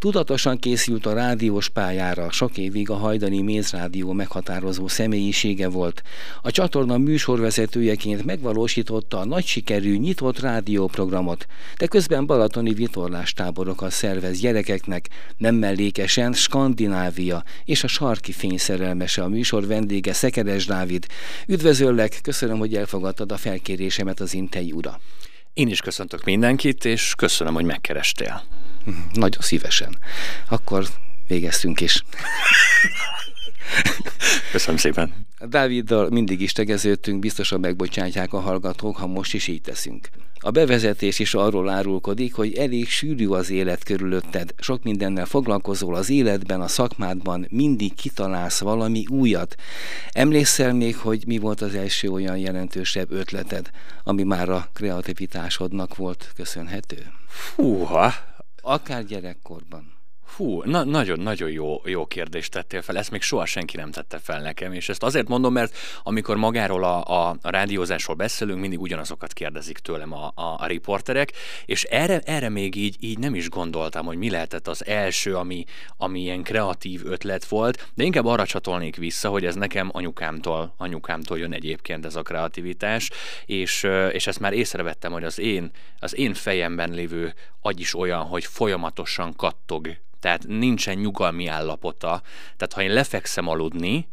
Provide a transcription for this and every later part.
Tudatosan készült a rádiós pályára, sok évig a Hajdani Mézrádió meghatározó személyisége volt. A csatorna műsorvezetőjeként megvalósította a nagy sikerű nyitott rádióprogramot, de közben balatoni vitorlástáborokat szervez gyerekeknek, nem mellékesen Skandinávia és a sarki fényszerelmese a műsor vendége Szekeres Dávid. Üdvözöllek, köszönöm, hogy elfogadtad a felkérésemet az interjúra. Én is köszöntök mindenkit, és köszönöm, hogy megkerestél. Nagyon szívesen. Akkor végeztünk is. Köszönöm szépen. Dáviddal mindig is tegeződtünk, biztosan megbocsátják a hallgatók, ha most is így teszünk. A bevezetés is arról árulkodik, hogy elég sűrű az élet körülötted, sok mindennel foglalkozol az életben, a szakmádban, mindig kitalálsz valami újat. Emlékszel még, hogy mi volt az első olyan jelentősebb ötleted, ami már a kreativitásodnak volt köszönhető? Fúha! Akár gyerekkorban. Hú, na, nagyon-nagyon jó, jó kérdést tettél fel, ezt még soha senki nem tette fel nekem, és ezt azért mondom, mert amikor magáról a, a, a rádiózásról beszélünk, mindig ugyanazokat kérdezik tőlem a, a, a riporterek, és erre, erre még így, így nem is gondoltam, hogy mi lehetett az első, ami, ami ilyen kreatív ötlet volt, de inkább arra csatolnék vissza, hogy ez nekem anyukámtól, anyukámtól jön egyébként ez a kreativitás, és, és ezt már észrevettem, hogy az én, az én fejemben lévő agy is olyan, hogy folyamatosan kattog tehát nincsen nyugalmi állapota. Tehát ha én lefekszem aludni,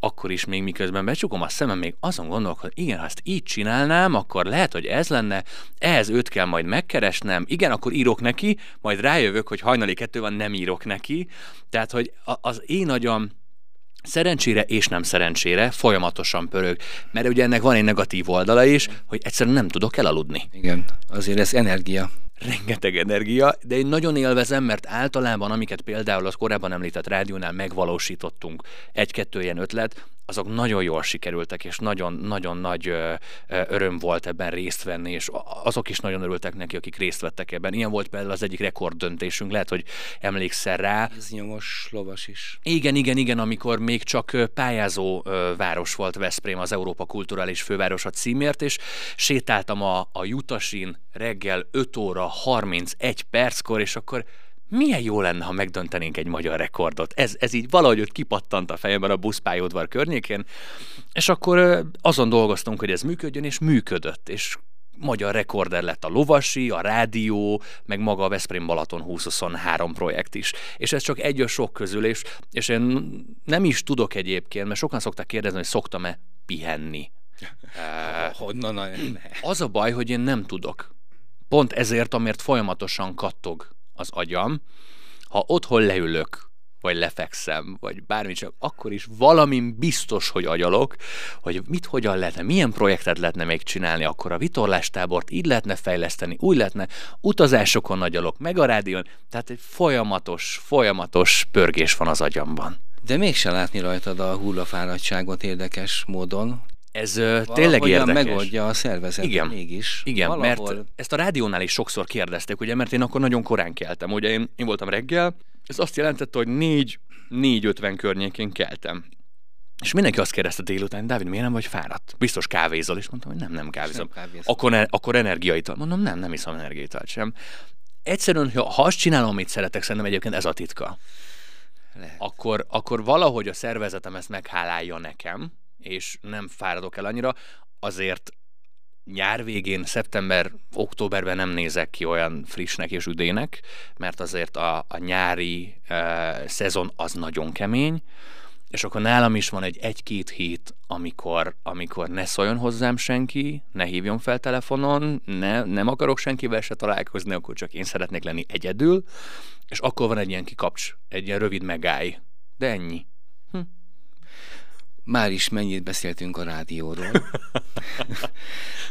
akkor is még miközben becsukom a szemem, még azon gondolok, hogy igen, ha ezt így csinálnám, akkor lehet, hogy ez lenne, ehhez őt kell majd megkeresnem, igen, akkor írok neki, majd rájövök, hogy hajnali kettő van, nem írok neki. Tehát, hogy az én agyam szerencsére és nem szerencsére folyamatosan pörög, mert ugye ennek van egy negatív oldala is, hogy egyszerűen nem tudok elaludni. Igen, azért ez energia rengeteg energia, de én nagyon élvezem, mert általában, amiket például az korábban említett rádiónál megvalósítottunk, egy-kettő ilyen ötlet, azok nagyon jól sikerültek, és nagyon-nagyon nagy ö, ö, öröm volt ebben részt venni, és azok is nagyon örültek neki, akik részt vettek ebben. Ilyen volt például az egyik rekorddöntésünk, lehet, hogy emlékszel rá. Ez nyomos lovas is. Igen, igen, igen, amikor még csak pályázó ö, város volt Veszprém, az Európa Kulturális Fővárosa címért, és sétáltam a, a Jutasin reggel 5 óra 31 perckor, és akkor milyen jó lenne, ha megdöntenénk egy magyar rekordot. Ez, ez így valahogy ott kipattant a fejemben a buszpályaudvar környékén, és akkor azon dolgoztunk, hogy ez működjön, és működött, és magyar rekorder lett a Lovasi, a Rádió, meg maga a Veszprém Balaton 2023 projekt is. És ez csak egy a sok közül, és, és én nem is tudok egyébként, mert sokan szokták kérdezni, hogy szoktam-e pihenni. Honnan? Az a baj, hogy én nem tudok. Pont ezért, amért folyamatosan kattog az agyam, ha otthon leülök, vagy lefekszem, vagy bármi csak, akkor is valamin biztos, hogy agyalok, hogy mit hogyan lehetne, milyen projektet lehetne még csinálni, akkor a vitorlástábort így lehetne fejleszteni, úgy lehetne, utazásokon agyalok, meg a rádión, tehát egy folyamatos, folyamatos pörgés van az agyamban. De mégse látni rajtad a hullafáradtságot érdekes módon. Ez uh, tényleg érdekes. megoldja a szervezet Igen, mégis. igen Valahol... mert ezt a rádiónál is sokszor kérdezték, ugye, mert én akkor nagyon korán keltem. Ugye én, én voltam reggel, ez azt jelentette, hogy 4, 4.50 környékén keltem. És mindenki azt kérdezte délután, Dávid, miért nem vagy fáradt? Biztos kávézol, és mondtam, hogy nem, nem kávézom. Akkor, ne, akkor energiaital. Mondom, nem, nem iszom energiaitalt sem. Egyszerűen, ha azt csinálom, amit szeretek, szerintem egyébként ez a titka. Akkor, akkor valahogy a szervezetem ezt meghálálja nekem, és nem fáradok el annyira, azért nyár végén, szeptember, októberben nem nézek ki olyan frissnek és üdének, mert azért a, a nyári uh, szezon az nagyon kemény, és akkor nálam is van egy egy-két hét, amikor, amikor ne szóljon hozzám senki, ne hívjon fel telefonon, ne, nem akarok senkivel se találkozni, akkor csak én szeretnék lenni egyedül, és akkor van egy ilyen kikapcs, egy ilyen rövid megáll. De ennyi. Már is mennyit beszéltünk a rádióról.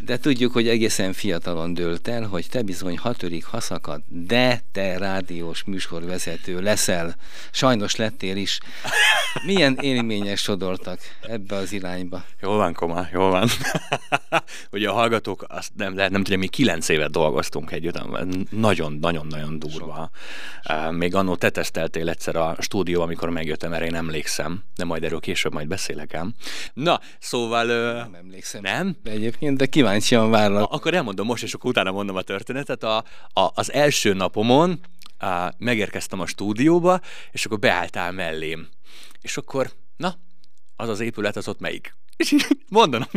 De tudjuk, hogy egészen fiatalon dőlt el, hogy te bizony hatörik haszakad, de te rádiós műsorvezető leszel. Sajnos lettél is. Milyen élmények sodortak ebbe az irányba? Jól van, Koma, jól van. hogy a hallgatók, azt nem, lehet, nem tudom, mi kilenc évet dolgoztunk együtt, nagyon-nagyon-nagyon durva. Sok. Még annó te teszteltél egyszer a stúdió, amikor megjöttem, erre én emlékszem, de majd erről később majd beszélek ám. Na, szóval... Nem emlékszem. Nem? De egyébként, de kíváncsian várlak. Akkor elmondom most, és akkor utána mondom a történetet. A, a, az első napomon a, megérkeztem a stúdióba, és akkor beálltál mellém. És akkor, na, az az épület, az ott melyik? És mondanom.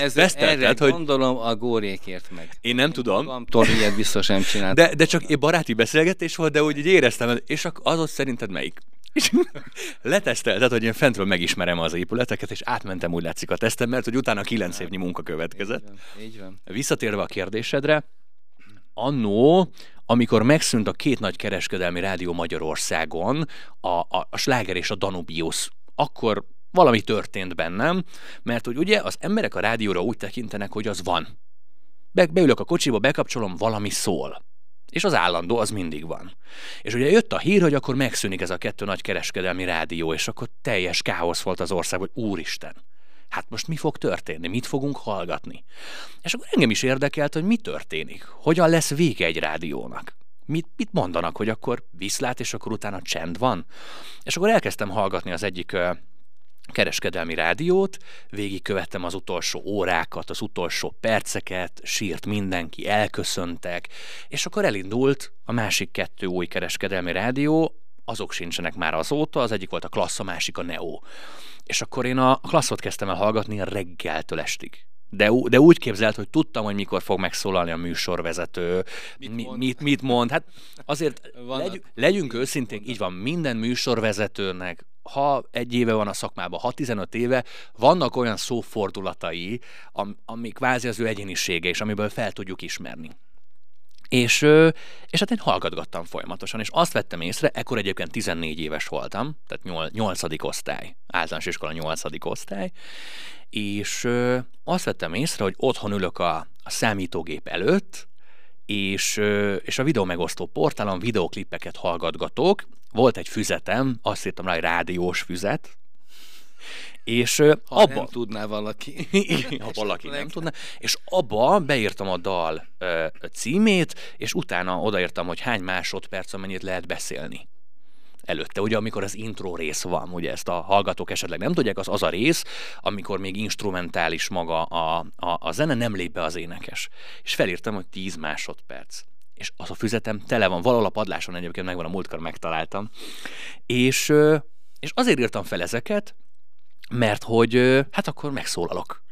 Ez, erre hogy... gondolom a górékért meg. Én nem én tudom. Magamtól ilyet biztos nem csináltam. De, de csak egy baráti beszélgetés volt, de úgy így éreztem, és az ott szerinted melyik? És letesztelted, hogy én fentről megismerem az épületeket, és átmentem úgy látszik a tesztem, mert hogy utána kilenc évnyi munka következett. Így van, így van. Visszatérve a kérdésedre, annó, amikor megszűnt a két nagy kereskedelmi rádió Magyarországon, a, a, a Sláger és a Danubius, akkor valami történt bennem, mert hogy ugye az emberek a rádióra úgy tekintenek, hogy az van. Be, beülök a kocsiba, bekapcsolom, valami szól. És az állandó az mindig van. És ugye jött a hír, hogy akkor megszűnik ez a kettő nagy kereskedelmi rádió, és akkor teljes káosz volt az ország, hogy úristen, hát most mi fog történni, mit fogunk hallgatni. És akkor engem is érdekelt, hogy mi történik, hogyan lesz vége egy rádiónak. Mit, mit mondanak, hogy akkor viszlát, és akkor utána csend van? És akkor elkezdtem hallgatni az egyik kereskedelmi rádiót, végigkövettem az utolsó órákat, az utolsó perceket, sírt mindenki, elköszöntek, és akkor elindult a másik kettő új kereskedelmi rádió, azok sincsenek már azóta, az egyik volt a klassz, a másik a Neo. És akkor én a klasszot kezdtem el hallgatni a reggeltől estig. De, de úgy képzelt, hogy tudtam, hogy mikor fog megszólalni a műsorvezető, mit mond. Mit, mit mond. Hát azért legy, legyünk őszinték, így van, minden műsorvezetőnek, ha egy éve van a szakmában, ha 15 éve, vannak olyan szófordulatai, am, amik kvázi az ő egyénisége, és amiből fel tudjuk ismerni. És, és hát én hallgatgattam folyamatosan, és azt vettem észre, ekkor egyébként 14 éves voltam, tehát 8. osztály, általános iskola 8. osztály, és azt vettem észre, hogy otthon ülök a, a számítógép előtt, és, és a videó megosztó portálon videoklippeket hallgatgatok. Volt egy füzetem, azt írtam rá, hogy rádiós füzet, és ha abba... nem tudná valaki. ha valaki nem tudná. És abba beírtam a dal ö, címét, és utána odaírtam, hogy hány másodperc, amennyit lehet beszélni előtte, ugye amikor az intro rész van, ugye ezt a hallgatók esetleg nem tudják, az az a rész, amikor még instrumentális maga a, a, a zene, nem lép be az énekes. És felírtam, hogy 10 másodperc. És az a füzetem tele van, valahol a padláson egyébként megvan, a múltkor megtaláltam. És, és azért írtam fel ezeket, mert hogy hát akkor megszólalok.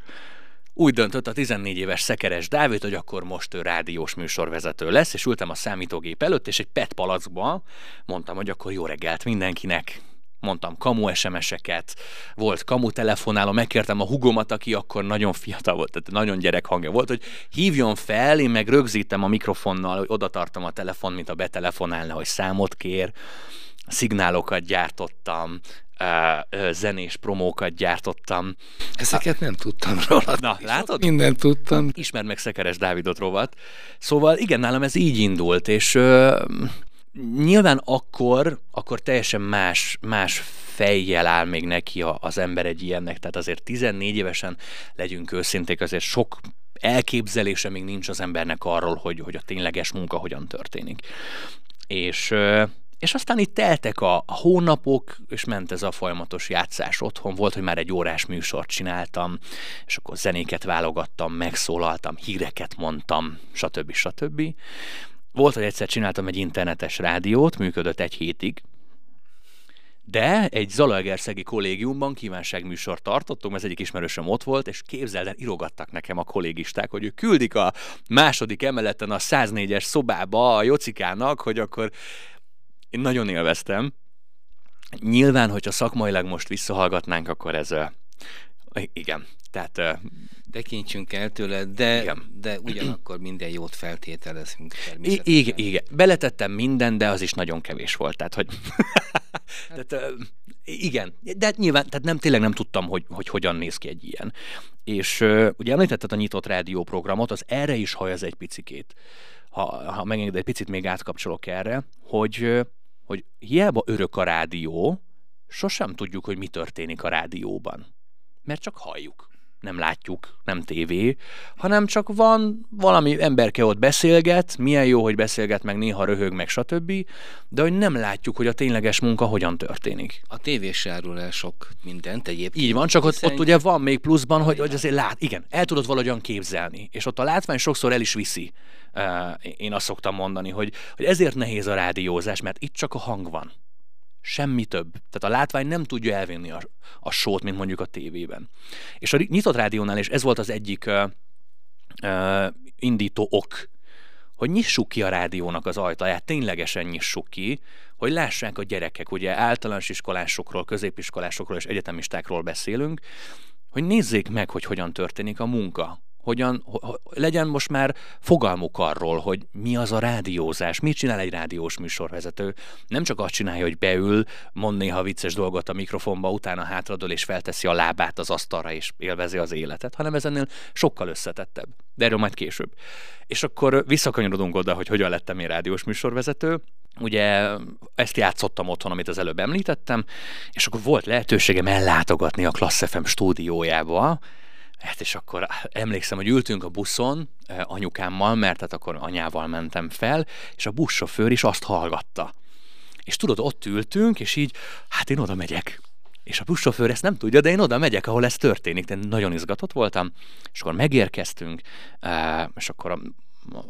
Úgy döntött a 14 éves szekeres Dávid, hogy akkor most ő rádiós műsorvezető lesz, és ültem a számítógép előtt, és egy PET palackba mondtam, hogy akkor jó reggelt mindenkinek, mondtam kamu SMS-eket, volt kamu telefonáló, megkértem a hugomat, aki akkor nagyon fiatal volt, tehát nagyon gyerek hangja volt, hogy hívjon fel, én meg rögzítem a mikrofonnal, hogy oda tartom a telefon, mint a betelefonálna, hogy számot kér, szignálokat gyártottam, zenés promókat gyártottam. Ezeket nem tudtam róla. Na, látod? Mindent tudtam. Ismerd meg Szekeres Dávidot rovat. Szóval igen, nálam ez így indult, és uh, nyilván akkor, akkor teljesen más, más fejjel áll még neki az ember egy ilyennek, tehát azért 14 évesen legyünk őszinték, azért sok elképzelése még nincs az embernek arról, hogy, hogy a tényleges munka hogyan történik. És és aztán itt teltek a, hónapok, és ment ez a folyamatos játszás otthon. Volt, hogy már egy órás műsort csináltam, és akkor zenéket válogattam, megszólaltam, híreket mondtam, stb. stb. Volt, hogy egyszer csináltam egy internetes rádiót, működött egy hétig, de egy Zalaegerszegi kollégiumban kívánságműsort tartottunk, ez egyik ismerősöm ott volt, és képzeld el, irogattak nekem a kollégisták, hogy ők küldik a második emeleten a 104-es szobába a Jocikának, hogy akkor én nagyon élveztem. Nyilván, hogyha szakmailag most visszahallgatnánk, akkor ez igen, tehát... Tekintsünk el tőle, de, igen. de ugyanakkor minden jót feltételezünk. I- igen, igen, beletettem minden, de az is nagyon kevés volt, tehát hogy... tehát, igen, de hát nyilván, tehát nem, tényleg nem tudtam, hogy, hogy hogyan néz ki egy ilyen. És ugye említetted a nyitott rádió programot, az erre is hajaz egy picikét. Ha, ha megenged, egy picit még átkapcsolok erre, hogy hogy hiába örök a rádió, sosem tudjuk, hogy mi történik a rádióban. Mert csak halljuk. Nem látjuk, nem tévé, hanem csak van valami emberke ott beszélget, milyen jó, hogy beszélget, meg néha röhög, meg stb., de hogy nem látjuk, hogy a tényleges munka hogyan történik. A tévés árul el sok mindent egyébként. Így van, csak ott, ott ugye van még pluszban, hogy, hogy azért lát, igen, el tudod valahogyan képzelni, és ott a látvány sokszor el is viszi. Én azt szoktam mondani, hogy, hogy ezért nehéz a rádiózás, mert itt csak a hang van. Semmi több. Tehát a látvány nem tudja elvinni a, a sót, mint mondjuk a tévében. És a nyitott rádiónál is ez volt az egyik uh, uh, indító ok, hogy nyissuk ki a rádiónak az ajtaját, ténylegesen nyissuk ki, hogy lássák a gyerekek, ugye általános iskolásokról, középiskolásokról és egyetemistákról beszélünk, hogy nézzék meg, hogy hogyan történik a munka, hogyan ho, legyen most már fogalmuk arról, hogy mi az a rádiózás, mit csinál egy rádiós műsorvezető. Nem csak azt csinálja, hogy beül, mond néha vicces dolgot a mikrofonba, utána hátradől és felteszi a lábát az asztalra és élvezi az életet, hanem ez ennél sokkal összetettebb. De erről majd később. És akkor visszakanyarodunk oda, hogy hogyan lettem én rádiós műsorvezető. Ugye ezt játszottam otthon, amit az előbb említettem, és akkor volt lehetőségem ellátogatni a Klassz FM stúdiójába, Hát és akkor emlékszem, hogy ültünk a buszon eh, anyukámmal, mert hát akkor anyával mentem fel, és a buszsofőr is azt hallgatta. És tudod, ott ültünk, és így, hát én oda megyek. És a buszsofőr ezt nem tudja, de én oda megyek, ahol ez történik. De nagyon izgatott voltam, és akkor megérkeztünk, eh, és akkor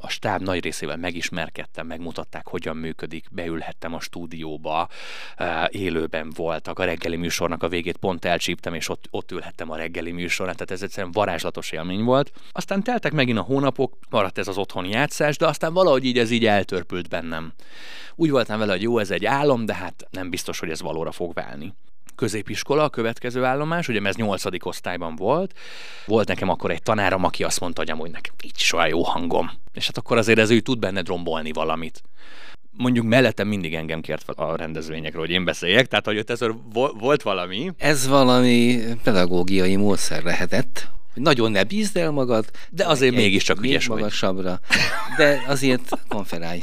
a stáb nagy részével megismerkedtem, megmutatták, hogyan működik, beülhettem a stúdióba, élőben voltak, a reggeli műsornak a végét pont elcsíptem, és ott, ott ülhettem a reggeli műsorán, tehát ez egyszerűen varázslatos élmény volt. Aztán teltek megint a hónapok, maradt ez az otthoni játszás, de aztán valahogy így ez így eltörpült bennem. Úgy voltam vele, hogy jó, ez egy álom, de hát nem biztos, hogy ez valóra fog válni középiskola, a következő állomás, ugye ez nyolcadik osztályban volt. Volt nekem akkor egy tanárom, aki azt mondta, hogy amúgy nekem így soha jó hangom. És hát akkor azért ez ő tud benne rombolni valamit mondjuk mellettem mindig engem kért fel a rendezvényekről, hogy én beszéljek, tehát hogy ott ez volt valami. Ez valami pedagógiai módszer lehetett, hogy nagyon ne bízd el magad, de azért mégiscsak még ügyes magasabbra. De azért konferálj.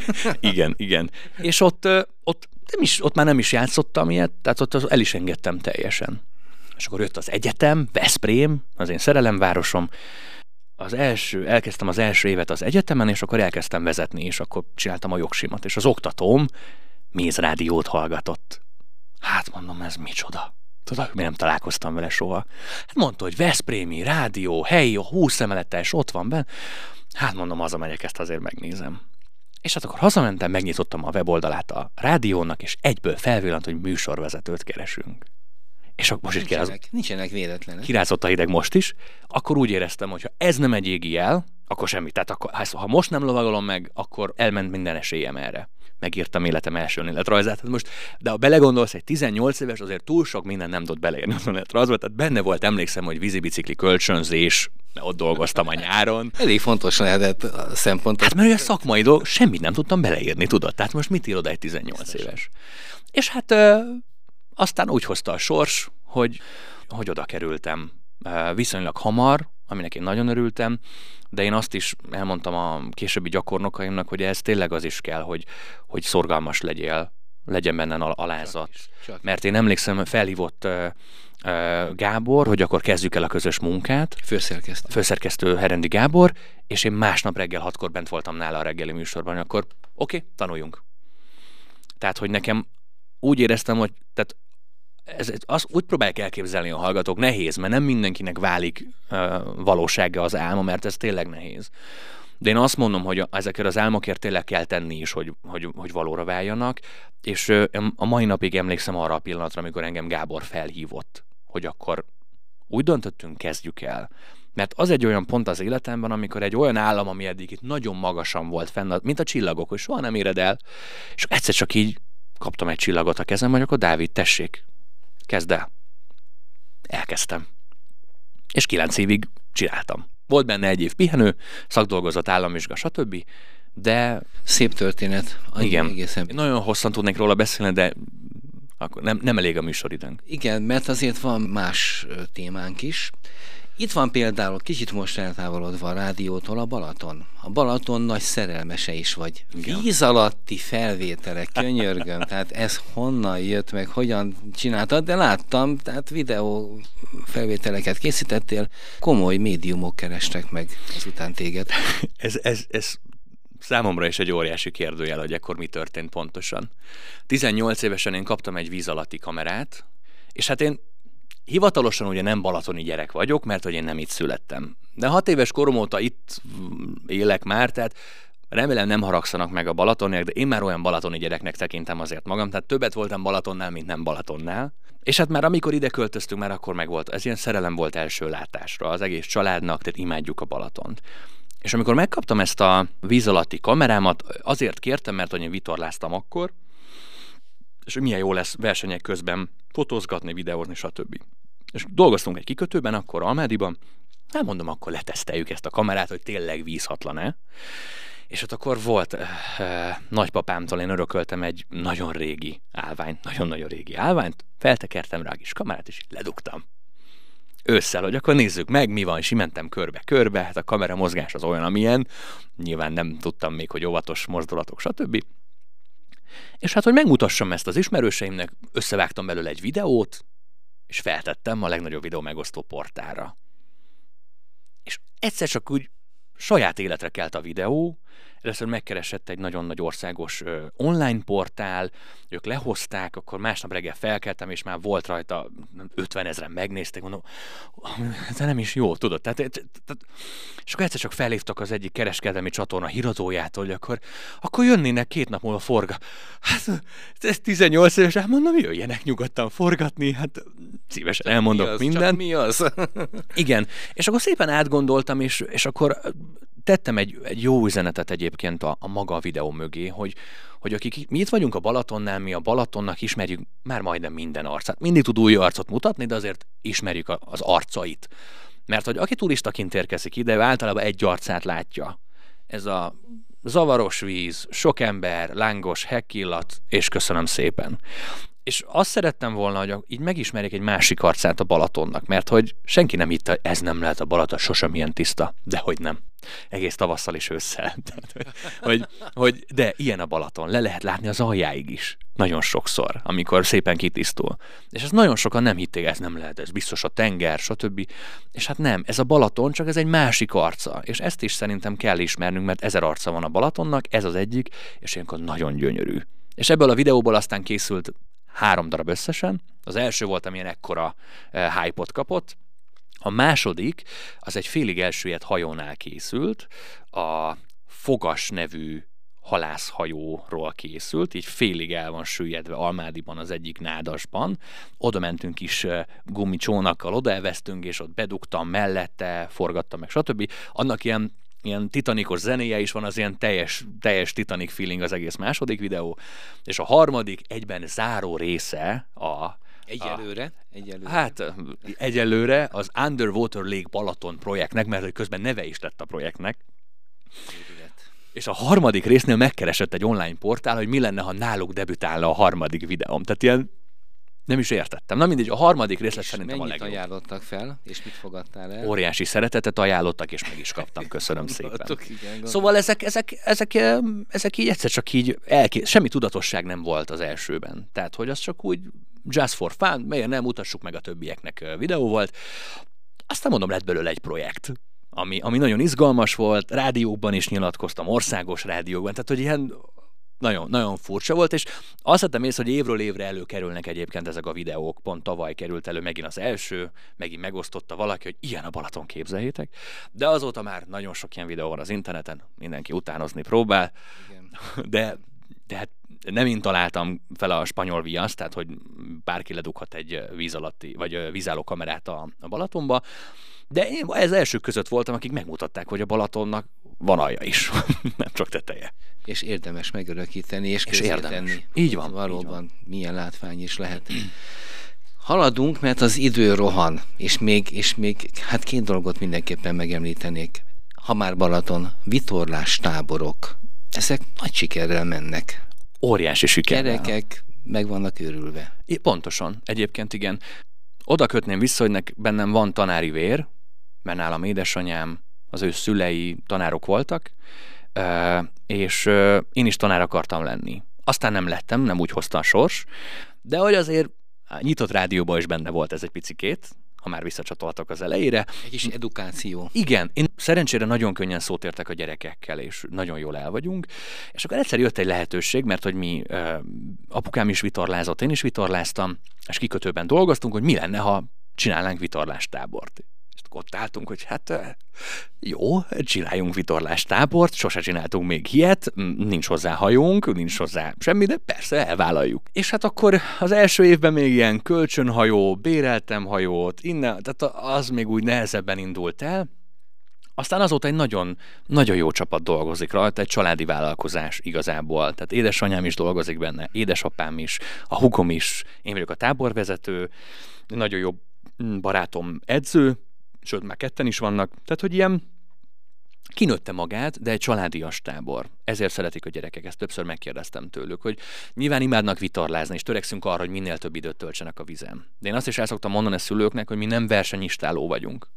igen, igen. És ott, ott, nem is, ott már nem is játszottam ilyet, tehát ott el is engedtem teljesen. És akkor jött az egyetem, Veszprém, az én szerelemvárosom, az első, elkezdtem az első évet az egyetemen, és akkor elkezdtem vezetni, és akkor csináltam a jogsimat, és az oktatóm mézrádiót hallgatott. Hát mondom, ez micsoda. Tudod, mi nem találkoztam vele soha. Hát mondta, hogy Veszprémi, rádió, helyi, a 20 emeletes, ott van benne. Hát mondom, hazamegyek, ezt azért megnézem. És hát akkor hazamentem, megnyitottam a weboldalát a rádiónak, és egyből felvillant, hogy műsorvezetőt keresünk. És akkor most is nincsenek, kiráz... nincsenek véletlenek. Kirázott a hideg most is, akkor úgy éreztem, hogy ha ez nem egy égi jel, akkor semmi. Tehát akkor, ha most nem lovagolom meg, akkor elment minden esélyem erre megírtam életem első önéletrajzát. Hát most, de ha belegondolsz, egy 18 éves azért túl sok minden nem tudott beleírni az önéletrajzba, tehát benne volt, emlékszem, hogy vízibicikli kölcsönzés, mert ott dolgoztam a nyáron. Elég fontos lehetett a szempont. Hát mert a szakmai dolog, semmit nem tudtam beleírni, tudod? Tehát most mit írod egy 18 Biztos. éves? És hát ö, aztán úgy hozta a sors, hogy, hogy oda kerültem viszonylag hamar, aminek én nagyon örültem, de én azt is elmondtam a későbbi gyakornokaimnak, hogy ez tényleg az is kell, hogy, hogy szorgalmas legyél, legyen benne alázat. Mert én emlékszem, felhívott uh, uh, Gábor, hogy akkor kezdjük el a közös munkát. Főszerkesztő. Főszerkesztő Herendi Gábor, és én másnap reggel hatkor bent voltam nála a reggeli műsorban, akkor oké, okay, tanuljunk. Tehát, hogy nekem úgy éreztem, hogy tehát ez, az, úgy próbálják elképzelni a hallgatók, nehéz, mert nem mindenkinek válik valósága az álma, mert ez tényleg nehéz. De én azt mondom, hogy ezekért az álmokért tényleg kell tenni is, hogy, hogy, hogy valóra váljanak, és uh, a mai napig emlékszem arra a pillanatra, amikor engem Gábor felhívott, hogy akkor úgy döntöttünk, kezdjük el. Mert az egy olyan pont az életemben, amikor egy olyan állam, ami eddig itt nagyon magasan volt fenn, mint a csillagok, hogy soha nem éred el, és egyszer csak így kaptam egy csillagot a kezem, hogy akkor Dávid, tessék, kezd el. Elkezdtem. És kilenc évig csináltam. Volt benne egy év pihenő, szakdolgozat, államvizsga, stb. De... Szép történet. Igen. Egészen. Nagyon hosszan tudnék róla beszélni, de akkor nem, nem elég a műsoridőnk. Igen, mert azért van más témánk is. Itt van például, kicsit most eltávolodva a rádiótól a Balaton. A Balaton nagy szerelmese is vagy. Igen. Víz alatti felvételek, könyörgöm. tehát ez honnan jött meg, hogyan csináltad, de láttam, tehát videó felvételeket készítettél, komoly médiumok kerestek meg azután téged. ez, ez, ez számomra is egy óriási kérdőjel, hogy ekkor mi történt pontosan. 18 évesen én kaptam egy víz alatti kamerát, és hát én hivatalosan ugye nem balatoni gyerek vagyok, mert hogy én nem itt születtem. De hat éves korom óta itt élek már, tehát remélem nem haragszanak meg a Balatoniak, de én már olyan balatoni gyereknek tekintem azért magam, tehát többet voltam Balatonnál, mint nem Balatonnál. És hát már amikor ide költöztünk, már akkor meg volt, ez ilyen szerelem volt első látásra az egész családnak, tehát imádjuk a Balatont. És amikor megkaptam ezt a víz alatti kamerámat, azért kértem, mert hogy én vitorláztam akkor, és milyen jó lesz versenyek közben fotózgatni, videózni, stb. És dolgoztunk egy kikötőben, akkor Almádiban, hát mondom, akkor leteszteljük ezt a kamerát, hogy tényleg vízhatlan-e. És ott akkor volt uh, uh, nagypapámtól, én örököltem egy nagyon régi állványt, nagyon-nagyon régi állványt, feltekertem rá a kis kamerát, és ledugtam ősszel, hogy akkor nézzük meg, mi van, és mentem körbe-körbe, hát a kamera mozgás az olyan, amilyen, nyilván nem tudtam még, hogy óvatos mozdulatok, stb. És hát, hogy megmutassam ezt az ismerőseimnek, összevágtam belőle egy videót, és feltettem a legnagyobb videó megosztó portára. És egyszer csak úgy saját életre kelt a videó, Először megkeresett egy nagyon nagy országos online portál, ők lehozták, akkor másnap reggel felkeltem, és már volt rajta 50 ezeren megnézték, mondom, ez nem is jó, tudod. Tehát, tehát, és akkor egyszer csak felhívtak az egyik kereskedelmi csatorna híradójától, hogy akkor, akkor jönnének két nap múlva forga. Hát ez 18 éves, hát mondom, jöjjenek nyugodtan forgatni, hát szívesen elmondok mi az, mindent. mi az? Igen, és akkor szépen átgondoltam, és, és akkor tettem egy, egy jó üzenetet egyébként a, a maga a videó mögé, hogy, hogy akik mi itt vagyunk a Balatonnál, mi a Balatonnak ismerjük már majdnem minden arcát. Mindig tud új arcot mutatni, de azért ismerjük a, az arcait. Mert hogy aki turistaként érkezik ide, ő általában egy arcát látja. Ez a zavaros víz, sok ember, lángos hekkillat, és köszönöm szépen. És azt szerettem volna, hogy így megismerjék egy másik arcát a Balatonnak, mert hogy senki nem hitte, ez nem lehet a Balaton sosem ilyen tiszta. De hogy nem. Egész tavasszal is ősszel. Tehát, hogy, hogy, de ilyen a Balaton, le lehet látni az aljáig is. Nagyon sokszor, amikor szépen kitisztul. És ez nagyon sokan nem hitték, ez nem lehet, ez biztos a tenger, stb. És hát nem, ez a Balaton, csak ez egy másik arca. És ezt is szerintem kell ismernünk, mert ezer arca van a Balatonnak, ez az egyik, és ilyenkor nagyon gyönyörű. És ebből a videóból aztán készült három darab összesen. Az első volt, amilyen ekkora uh, hype-ot kapott, a második, az egy félig elsüllyedt hajónál készült, a Fogas nevű halászhajóról készült, így félig el van süllyedve Almádiban az egyik nádasban. Oda mentünk is gumicsónakkal, odaevesztünk, és ott bedugtam mellette, forgattam meg, stb. Annak ilyen ilyen titanikos zenéje is van, az ilyen teljes, teljes titanic feeling az egész második videó, és a harmadik egyben záró része a Egyelőre, egyelőre. Hát egyelőre az Underwater Lake Balaton projektnek, mert közben neve is lett a projektnek. És a harmadik résznél megkeresett egy online portál, hogy mi lenne, ha náluk debütálna a harmadik videóm. Tehát ilyen nem is értettem. Na mindegy, a harmadik részlet és szerintem a legjobb. ajánlottak fel, és mit fogadtál el? Óriási szeretetet ajánlottak, és meg is kaptam. Köszönöm szépen. szóval ezek, ezek, ezek, ezek így egyszer csak így elké... semmi tudatosság nem volt az elsőben. Tehát, hogy az csak úgy just for fun, miért nem mutassuk meg a többieknek videó volt. Aztán mondom, lett belőle egy projekt ami, ami nagyon izgalmas volt, rádióban is nyilatkoztam, országos rádióban, tehát hogy ilyen nagyon, nagyon furcsa volt, és azt vettem észre, hogy évről évre előkerülnek egyébként ezek a videók. Pont tavaly került elő megint az első, megint megosztotta valaki, hogy ilyen a Balaton képzeljétek. De azóta már nagyon sok ilyen videó van az interneten, mindenki utánozni próbál. Igen. De, de hát nem én találtam fel a spanyol viaszt, tehát hogy bárki ledughat egy víz alatti, vagy vízálló kamerát a, a Balatonba, de én ez elsők között voltam, akik megmutatták, hogy a Balatonnak van alja is, nem csak teteje. És érdemes megörökíteni, és, és érdemes. Így van. Valóban így van. milyen látvány is lehet. Haladunk, mert az idő rohan, és még, és még hát két dolgot mindenképpen megemlítenék. Ha már Balaton, vitorlás táborok, ezek nagy sikerrel mennek. Óriási sikerrel. Gyerekek meg vannak őrülve. É, pontosan, egyébként igen. Oda kötném vissza, hogy nek, bennem van tanári vér, mert nálam édesanyám, az ő szülei tanárok voltak, és én is tanár akartam lenni. Aztán nem lettem, nem úgy hozta a sors, de hogy azért nyitott rádióban is benne volt ez egy picikét, ha már visszacsatoltak az elejére. Egy kis edukáció. Igen, én szerencsére nagyon könnyen szót értek a gyerekekkel, és nagyon jól el vagyunk. És akkor egyszer jött egy lehetőség, mert hogy mi, apukám is vitorlázott, én is vitorláztam, és kikötőben dolgoztunk, hogy mi lenne, ha csinálnánk vitorlástábort ott álltunk, hogy hát jó, csináljunk vitorlástábort, sose csináltunk még ilyet, nincs hozzá hajónk, nincs hozzá semmi, de persze elvállaljuk. És hát akkor az első évben még ilyen kölcsönhajó, béreltem hajót, innen, tehát az még úgy nehezebben indult el, aztán azóta egy nagyon, nagyon jó csapat dolgozik rajta, egy családi vállalkozás igazából. Tehát édesanyám is dolgozik benne, édesapám is, a hugom is, én vagyok a táborvezető, nagyon jó barátom edző, sőt már ketten is vannak, tehát hogy ilyen kinőtte magát, de egy családias tábor. Ezért szeretik a gyerekek, ezt többször megkérdeztem tőlük, hogy nyilván imádnak vitorlázni, és törekszünk arra, hogy minél több időt töltsenek a vizen. De én azt is el szoktam mondani a szülőknek, hogy mi nem versenyistáló vagyunk.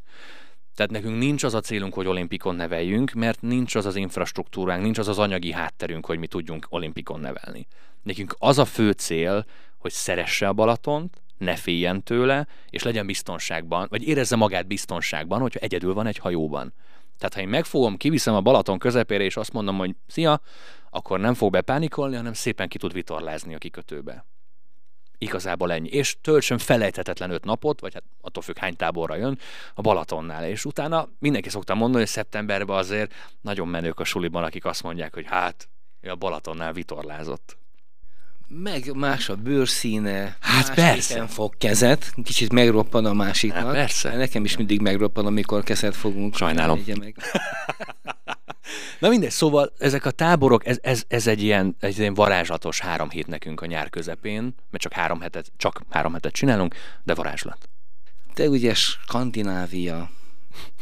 Tehát nekünk nincs az a célunk, hogy olimpikon neveljünk, mert nincs az az infrastruktúránk, nincs az az anyagi hátterünk, hogy mi tudjunk olimpikon nevelni. Nekünk az a fő cél, hogy szeresse a Balatont, ne féljen tőle, és legyen biztonságban, vagy érezze magát biztonságban, hogyha egyedül van egy hajóban. Tehát ha én megfogom, kiviszem a Balaton közepére, és azt mondom, hogy szia, akkor nem fog bepánikolni, hanem szépen ki tud vitorlázni a kikötőbe. Igazából ennyi. És töltsön felejthetetlen öt napot, vagy hát attól függ hány táborra jön, a Balatonnál. És utána mindenki szokta mondani, hogy szeptemberben azért nagyon menők a suliban, akik azt mondják, hogy hát, a Balatonnál vitorlázott meg más a bőrszíne, hát persze. fog kezet, kicsit megroppan a másiknak. Hát persze. Nekem is mindig megroppan, amikor kezet fogunk. Sajnálom. Meg. Na mindegy, szóval ezek a táborok, ez, ez, ez egy, ilyen, egy ilyen varázslatos három hét nekünk a nyár közepén, mert csak három hetet, csak három hetet csinálunk, de varázslat. Te ugye Skandinávia,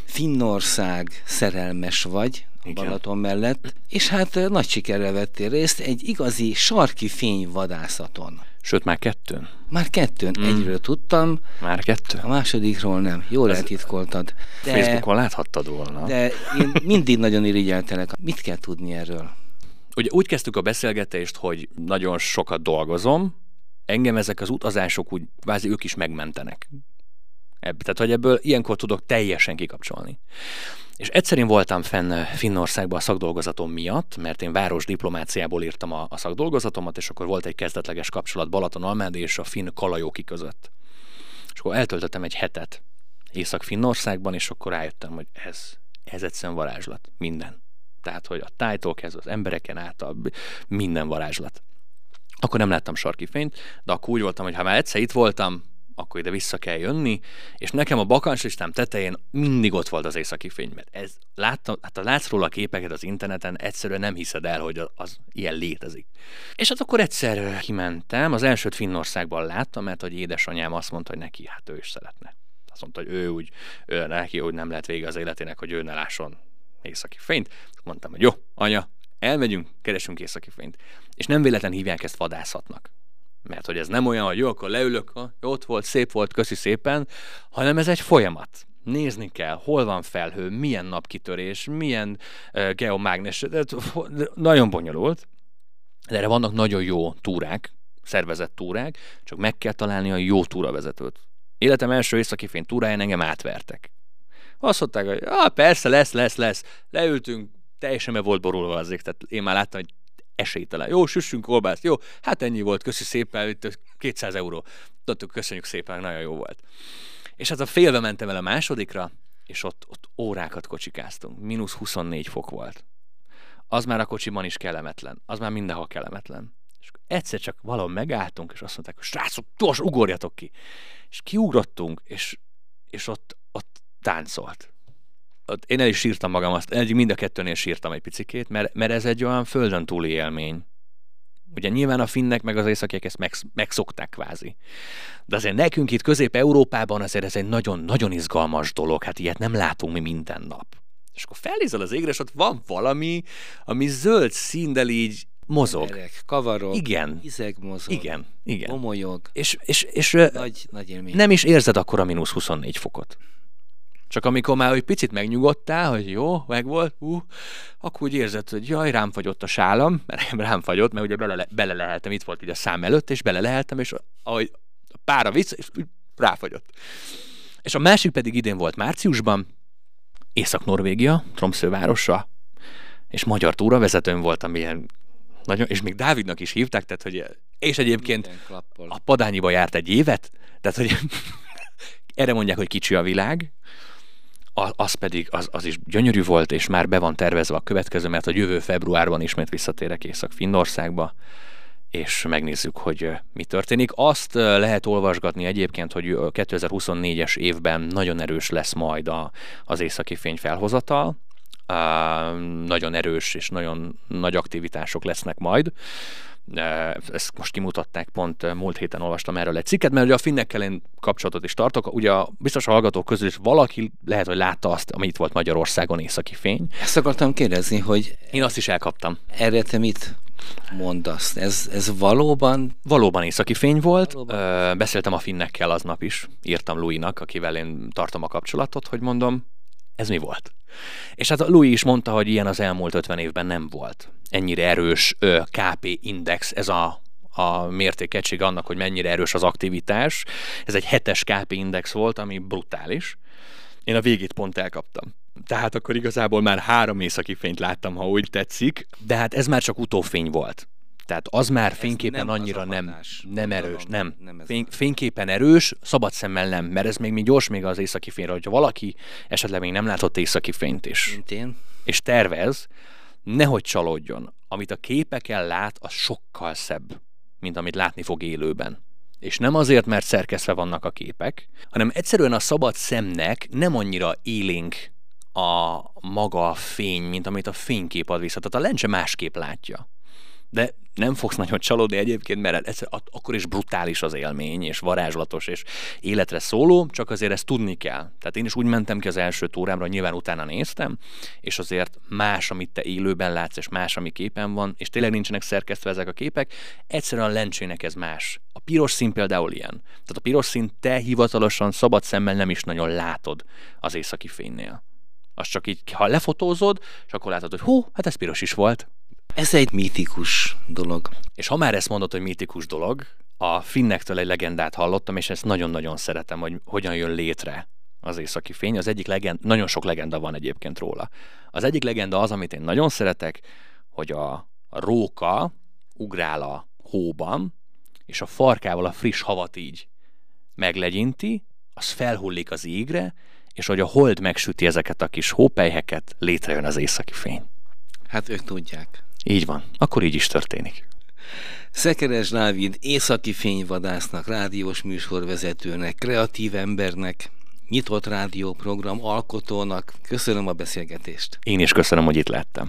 Finnország szerelmes vagy, a Balaton mellett, és hát nagy sikerrel vettél részt egy igazi sarki fény vadászaton. Sőt, már kettőn. Már kettőn. Mm. Egyről tudtam. Már kettő. A másodikról nem. Jól eltitkoltad. De, Facebookon láthattad volna. De én mindig nagyon irigyeltelek. Mit kell tudni erről? Ugye úgy kezdtük a beszélgetést, hogy nagyon sokat dolgozom, engem ezek az utazások úgy kvázi ők is megmentenek. Ebb, tehát, hogy ebből ilyenkor tudok teljesen kikapcsolni. És egyszer én voltam fenn Finnországban a szakdolgozatom miatt, mert én város diplomáciából írtam a, a szakdolgozatomat, és akkor volt egy kezdetleges kapcsolat Balaton Almád és a finn Kalajóki között. És akkor eltöltöttem egy hetet Észak-Finnországban, és akkor rájöttem, hogy ez, ez egyszerűen varázslat. Minden. Tehát, hogy a tájtól kezdve az embereken át, a, minden varázslat. Akkor nem láttam sarki fényt, de akkor úgy voltam, hogy ha már egyszer itt voltam, akkor ide vissza kell jönni, és nekem a bakancslistám tetején mindig ott volt az északi fény, mert ez, láttam, hát ha látsz róla a képeket az interneten, egyszerűen nem hiszed el, hogy az, az ilyen létezik. És hát akkor egyszer kimentem, az elsőt Finnországban láttam, mert hogy édesanyám azt mondta, hogy neki, hát ő is szeretne. Azt mondta, hogy ő úgy, ő neki úgy nem lehet vége az életének, hogy ő ne lásson északi fényt. Mondtam, hogy jó, anya, elmegyünk, keresünk északi fényt. És nem véletlen hívják ezt vadászatnak mert hogy ez nem olyan, hogy jó, akkor leülök, ha, ott volt, szép volt, köszi szépen, hanem ez egy folyamat. Nézni kell, hol van felhő, milyen napkitörés, milyen uh, geomágnes, nagyon bonyolult, de erre vannak nagyon jó túrák, szervezett túrák, csak meg kell találni a jó túravezetőt. Életem első északi fény túráján engem átvertek. Azt mondták, hogy ah, persze, lesz, lesz, lesz. Leültünk, teljesen be volt borulva azért, tehát én már láttam, hogy esélytelen. Jó, süssünk kolbászt, jó, hát ennyi volt, köszi szépen, itt 200 euró. Tudtuk, köszönjük szépen, nagyon jó volt. És hát a félve mentem el a másodikra, és ott, ott órákat kocsikáztunk. Mínusz 24 fok volt. Az már a kocsiban is kellemetlen. Az már mindenhol kellemetlen. És egyszer csak valahol megálltunk, és azt mondták, hogy srácok, gyors, ugorjatok ki. És kiugrottunk, és, és ott, ott táncolt én el is sírtam magam, azt, egyik mind a kettőnél sírtam egy picikét, mert, mert ez egy olyan földön túli élmény. Ugye nyilván a finnek meg az északiek ezt meg, megszokták kvázi. De azért nekünk itt Közép-Európában azért ez egy nagyon-nagyon izgalmas dolog, hát ilyet nem látunk mi minden nap. És akkor felnézel az égre, és ott van valami, ami zöld színdel így mozog. Emberek, kavarok, igen. izeg mozog, igen, igen. momolyog. És, és, és nagy, nagy élmény. nem is érzed akkor a mínusz 24 fokot. Csak amikor már egy picit megnyugodtál, hogy jó, megvolt, uh, akkor úgy érzed, hogy jaj, rám fagyott a sálam, mert rám fagyott, mert ugye bele, bele leheltem, itt volt így a szám előtt, és bele leheltem, és ahogy a pára vicc, és ráfagyott. És a másik pedig idén volt márciusban, Észak-Norvégia, Tromsø városa, és magyar túravezetőm voltam ilyen nagyon, és még Dávidnak is hívták, tehát hogy, és egyébként a Padányiba járt egy évet, tehát hogy erre mondják, hogy kicsi a világ, az pedig, az, az is gyönyörű volt, és már be van tervezve a következő, mert a jövő februárban ismét visszatérek Észak-Finnországba, és megnézzük, hogy mi történik. Azt lehet olvasgatni egyébként, hogy 2024-es évben nagyon erős lesz majd a, az északi fény felhozatal, nagyon erős és nagyon nagy aktivitások lesznek majd. Ezt most kimutatták, pont múlt héten olvastam erről egy cikket, mert ugye a finnekkel én kapcsolatot is tartok. Ugye a biztos a hallgatók közül is valaki lehet, hogy látta azt, ami itt volt Magyarországon északi fény. Ezt akartam kérdezni, hogy... Én azt is elkaptam. Erre te mit mondasz? Ez, ez valóban... Valóban északi fény volt. Valóban. Beszéltem a finnekkel aznap is. Írtam Louis-nak, akivel én tartom a kapcsolatot, hogy mondom, ez mi volt? És hát Louis is mondta, hogy ilyen az elmúlt 50 évben nem volt. Ennyire erős ö, KP index, ez a, a mértékegység annak, hogy mennyire erős az aktivitás. Ez egy hetes KP index volt, ami brutális. Én a végét pont elkaptam. Tehát akkor igazából már három északi fényt láttam, ha úgy tetszik, de hát ez már csak utófény volt. Tehát az már fényképen nem annyira nem, nem erős, nem. nem Fény, fényképen erős, szabad szemmel nem, mert ez még mi gyors még az északi fényre, hogyha valaki esetleg még nem látott északi fényt is, Mint és tervez, nehogy csalódjon. Amit a képeken lát, az sokkal szebb, mint amit látni fog élőben. És nem azért, mert szerkesztve vannak a képek, hanem egyszerűen a szabad szemnek nem annyira élénk a maga a fény, mint amit a fénykép ad vissza. Tehát a lencse másképp látja de nem fogsz nagyon csalódni egyébként, mert egyszer, akkor is brutális az élmény, és varázslatos, és életre szóló, csak azért ezt tudni kell. Tehát én is úgy mentem ki az első túrámra, nyilván utána néztem, és azért más, amit te élőben látsz, és más, ami képen van, és tényleg nincsenek szerkesztve ezek a képek, egyszerűen a lencsének ez más. A piros szín például ilyen. Tehát a piros szín te hivatalosan szabad szemmel nem is nagyon látod az északi fénynél. Az csak így, ha lefotózod, és akkor látod, hogy hú, hát ez piros is volt. Ez egy mítikus dolog. És ha már ezt mondod, hogy mítikus dolog, a finnektől egy legendát hallottam, és ezt nagyon-nagyon szeretem, hogy hogyan jön létre az északi fény. Az egyik legend, nagyon sok legenda van egyébként róla. Az egyik legenda az, amit én nagyon szeretek, hogy a, a róka ugrál a hóban, és a farkával a friss havat így meglegyinti, az felhullik az égre, és hogy a hold megsüti ezeket a kis hópelyheket, létrejön az északi fény. Hát ők tudják. Így van. Akkor így is történik. Szekeres Dávid északi fényvadásznak, rádiós műsorvezetőnek, kreatív embernek, nyitott rádióprogram alkotónak. Köszönöm a beszélgetést. Én is köszönöm, hogy itt lettem.